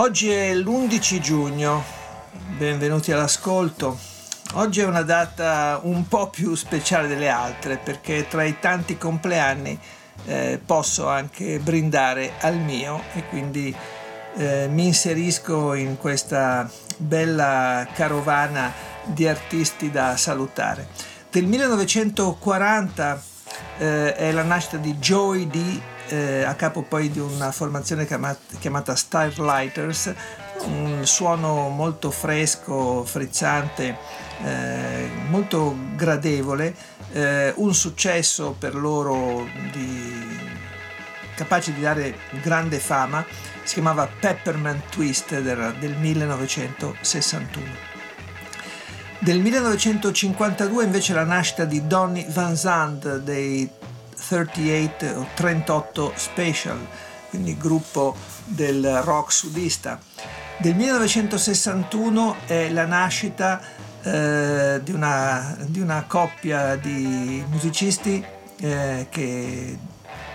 Oggi è l'11 giugno, benvenuti all'ascolto. Oggi è una data un po' più speciale delle altre perché tra i tanti compleanni eh, posso anche brindare al mio e quindi eh, mi inserisco in questa bella carovana di artisti da salutare. Del 1940 eh, è la nascita di Joey D eh, a capo poi di una formazione chiamata, chiamata Starlighters, un suono molto fresco, frizzante, eh, molto gradevole, eh, un successo per loro di, capace di dare grande fama, si chiamava Peppermint Twist del, del 1961. Del 1952 invece la nascita di Donny Van Zandt dei 38 o 38 Special, quindi gruppo del rock sudista. Del 1961 è la nascita eh, di, una, di, una, coppia di musicisti eh, che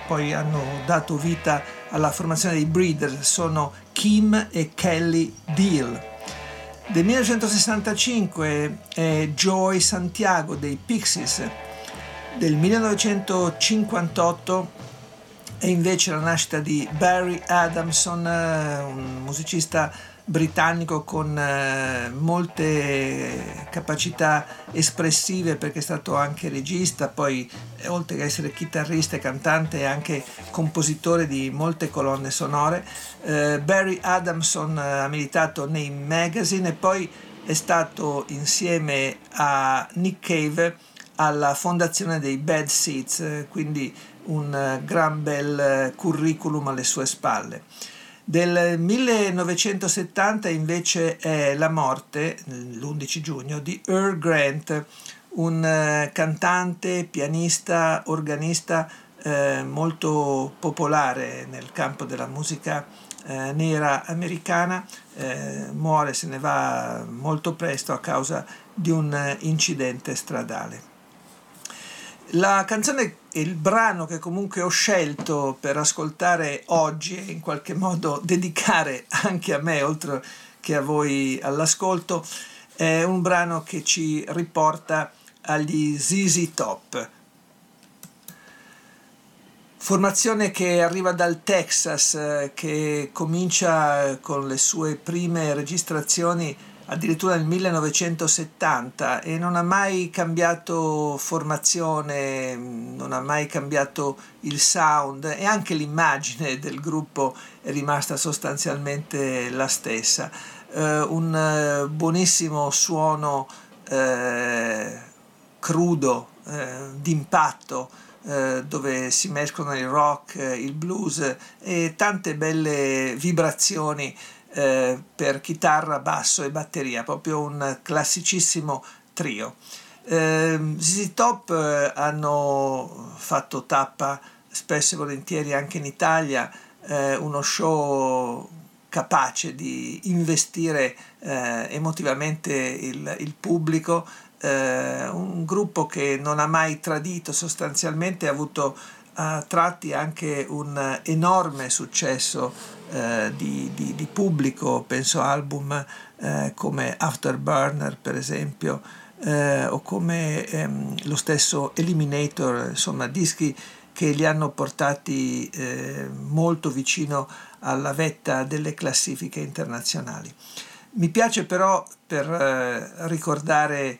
poi hanno dato vita alla formazione dei Breeders, sono Kim e Kelly Deal. Del 1965 è Joy Santiago dei Pixies, del 1958 è invece la nascita di Barry Adamson, eh, un musicista britannico con eh, molte capacità espressive perché è stato anche regista, poi eh, oltre che essere chitarrista e cantante è anche compositore di molte colonne sonore. Barry Adamson ha militato nei magazine e poi è stato insieme a Nick Cave alla fondazione dei Bad Seeds, eh, quindi un eh, gran bel eh, curriculum alle sue spalle. Del 1970 invece è la morte, l'11 giugno, di Earl Grant, un cantante, pianista, organista eh, molto popolare nel campo della musica eh, nera americana, eh, muore, se ne va molto presto a causa di un incidente stradale. La canzone il brano che comunque ho scelto per ascoltare oggi e in qualche modo dedicare anche a me, oltre che a voi all'ascolto, è un brano che ci riporta agli ZZ Top. Formazione che arriva dal Texas, eh, che comincia con le sue prime registrazioni addirittura nel 1970 e non ha mai cambiato formazione, non ha mai cambiato il sound e anche l'immagine del gruppo è rimasta sostanzialmente la stessa. Eh, un eh, buonissimo suono eh, crudo, eh, d'impatto, eh, dove si mescolano il rock, il blues e tante belle vibrazioni eh, per chitarra, basso e batteria, proprio un classicissimo trio. Eh, ZZ Top eh, hanno fatto tappa spesso e volentieri anche in Italia, eh, uno show capace di investire eh, emotivamente il, il pubblico, eh, un gruppo che non ha mai tradito sostanzialmente, ha avuto a tratti anche un enorme successo eh, di, di, di, pubblico, penso album eh, come Afterburner per esempio, eh, o come ehm, lo stesso Eliminator, insomma dischi che li hanno portati eh, molto vicino alla vetta delle classifiche internazionali. Mi piace però per eh, ricordare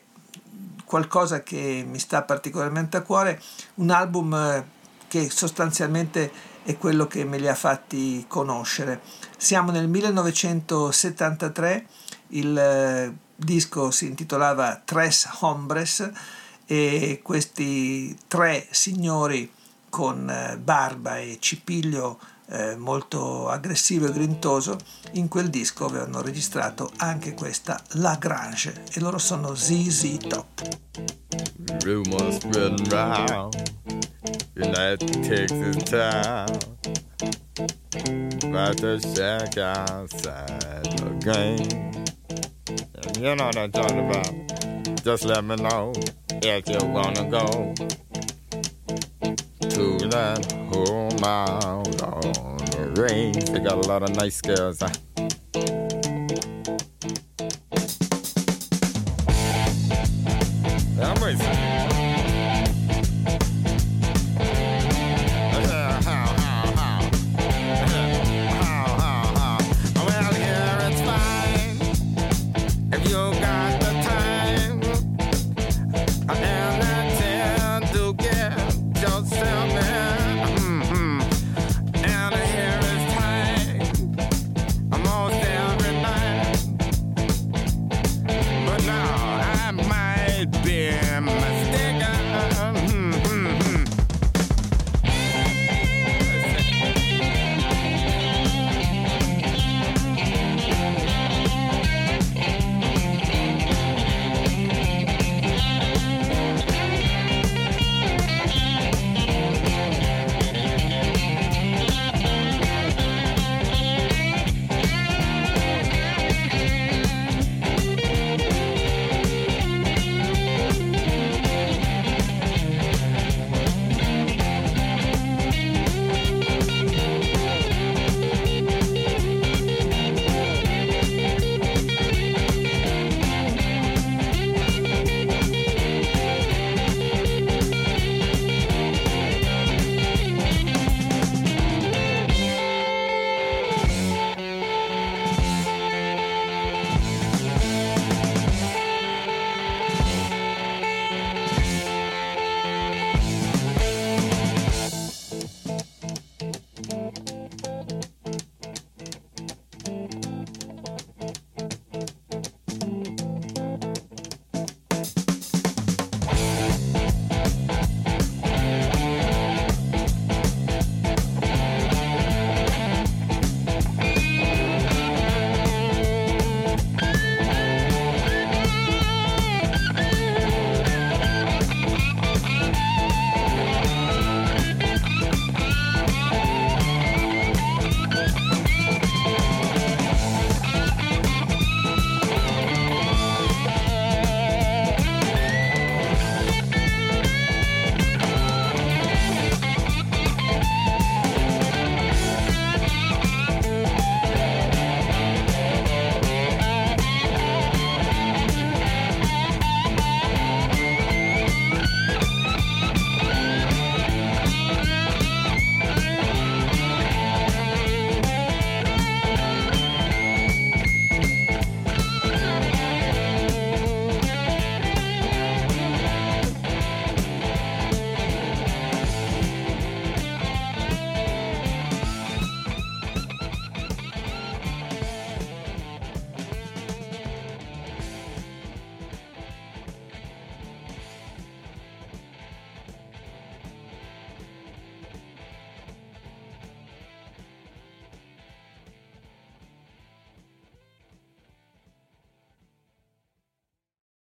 qualcosa che mi sta particolarmente a cuore, un album eh, che sostanzialmente è quello che me li ha fatti conoscere. Siamo nel 1973, il eh, disco si intitolava Tres Hombres e questi tre signori con eh, barba e cipiglio eh, molto aggressivo e grintoso, in quel disco avevano registrato anche questa Lagrange e loro sono ZZ Top. Rumors spreading round in that Texas town about the shack outside the game. You know what I'm talking about. Just let me know if you wanna go to that home out on the range. They got a lot of nice girls.